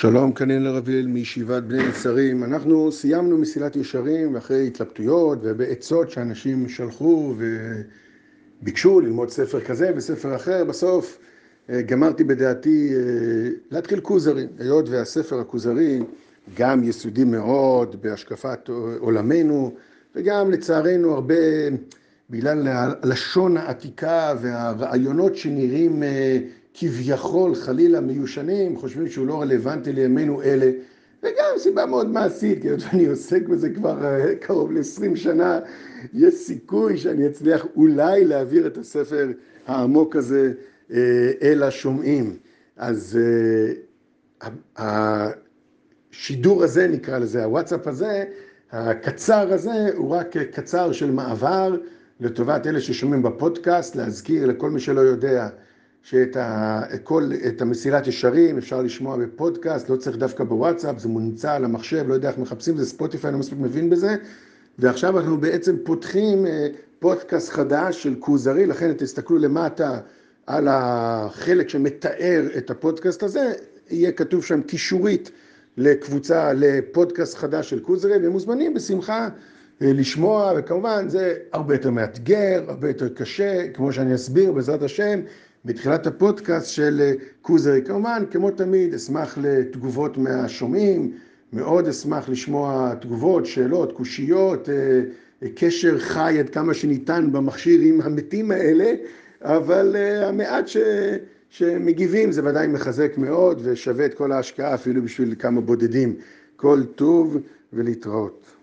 שלום, כנראה לרביל מישיבת בני נצרים. אנחנו סיימנו מסילת ישרים ואחרי התלבטויות ובעצות שאנשים שלחו וביקשו ללמוד ספר כזה וספר אחר, בסוף אה, גמרתי בדעתי אה, להתחיל כוזרי, היות והספר הכוזרי גם יסודי מאוד בהשקפת עולמנו וגם לצערנו הרבה בגלל הלשון העתיקה והרעיונות שנראים אה, כביכול חלילה מיושנים, חושבים שהוא לא רלוונטי לימינו אלה, וגם סיבה מאוד מעשית, כי אני עוסק בזה כבר אה, קרוב ל-20 שנה, יש סיכוי שאני אצליח אולי להעביר את הספר העמוק הזה אה, אל השומעים. אז השידור הזה נקרא לזה, הוואטסאפ הזה, הקצר הזה הוא רק קצר של מעבר לטובת אלה ששומעים בפודקאסט, להזכיר לכל מי שלא יודע שאת ה, כל, את המסילת ישרים אפשר לשמוע בפודקאסט, לא צריך דווקא בוואטסאפ, זה נמצא על המחשב, לא יודע איך מחפשים, זה ספוטיפיי, לא מספיק מבין בזה, ועכשיו אנחנו בעצם פותחים אה, פודקאסט חדש של כוזרי, לכן תסתכלו למטה על החלק שמתאר את הפודקאסט הזה, יהיה כתוב שם קישורית לקבוצה, לפודקאסט חדש של כוזרי, והם מוזמנים בשמחה אה, לשמוע, וכמובן זה הרבה יותר מאתגר, הרבה יותר קשה, כמו שאני אסביר בעזרת השם, בתחילת הפודקאסט של אה, כוזרי. כמובן, כמו תמיד, אשמח לתגובות מהשומעים, מאוד אשמח לשמוע תגובות, שאלות, קושיות, אה, קשר חי עד כמה שניתן במכשיר עם המתים האלה, אבל המעט ש... שמגיבים זה ודאי מחזק מאוד ושווה את כל ההשקעה אפילו בשביל כמה בודדים. כל טוב ולהתראות.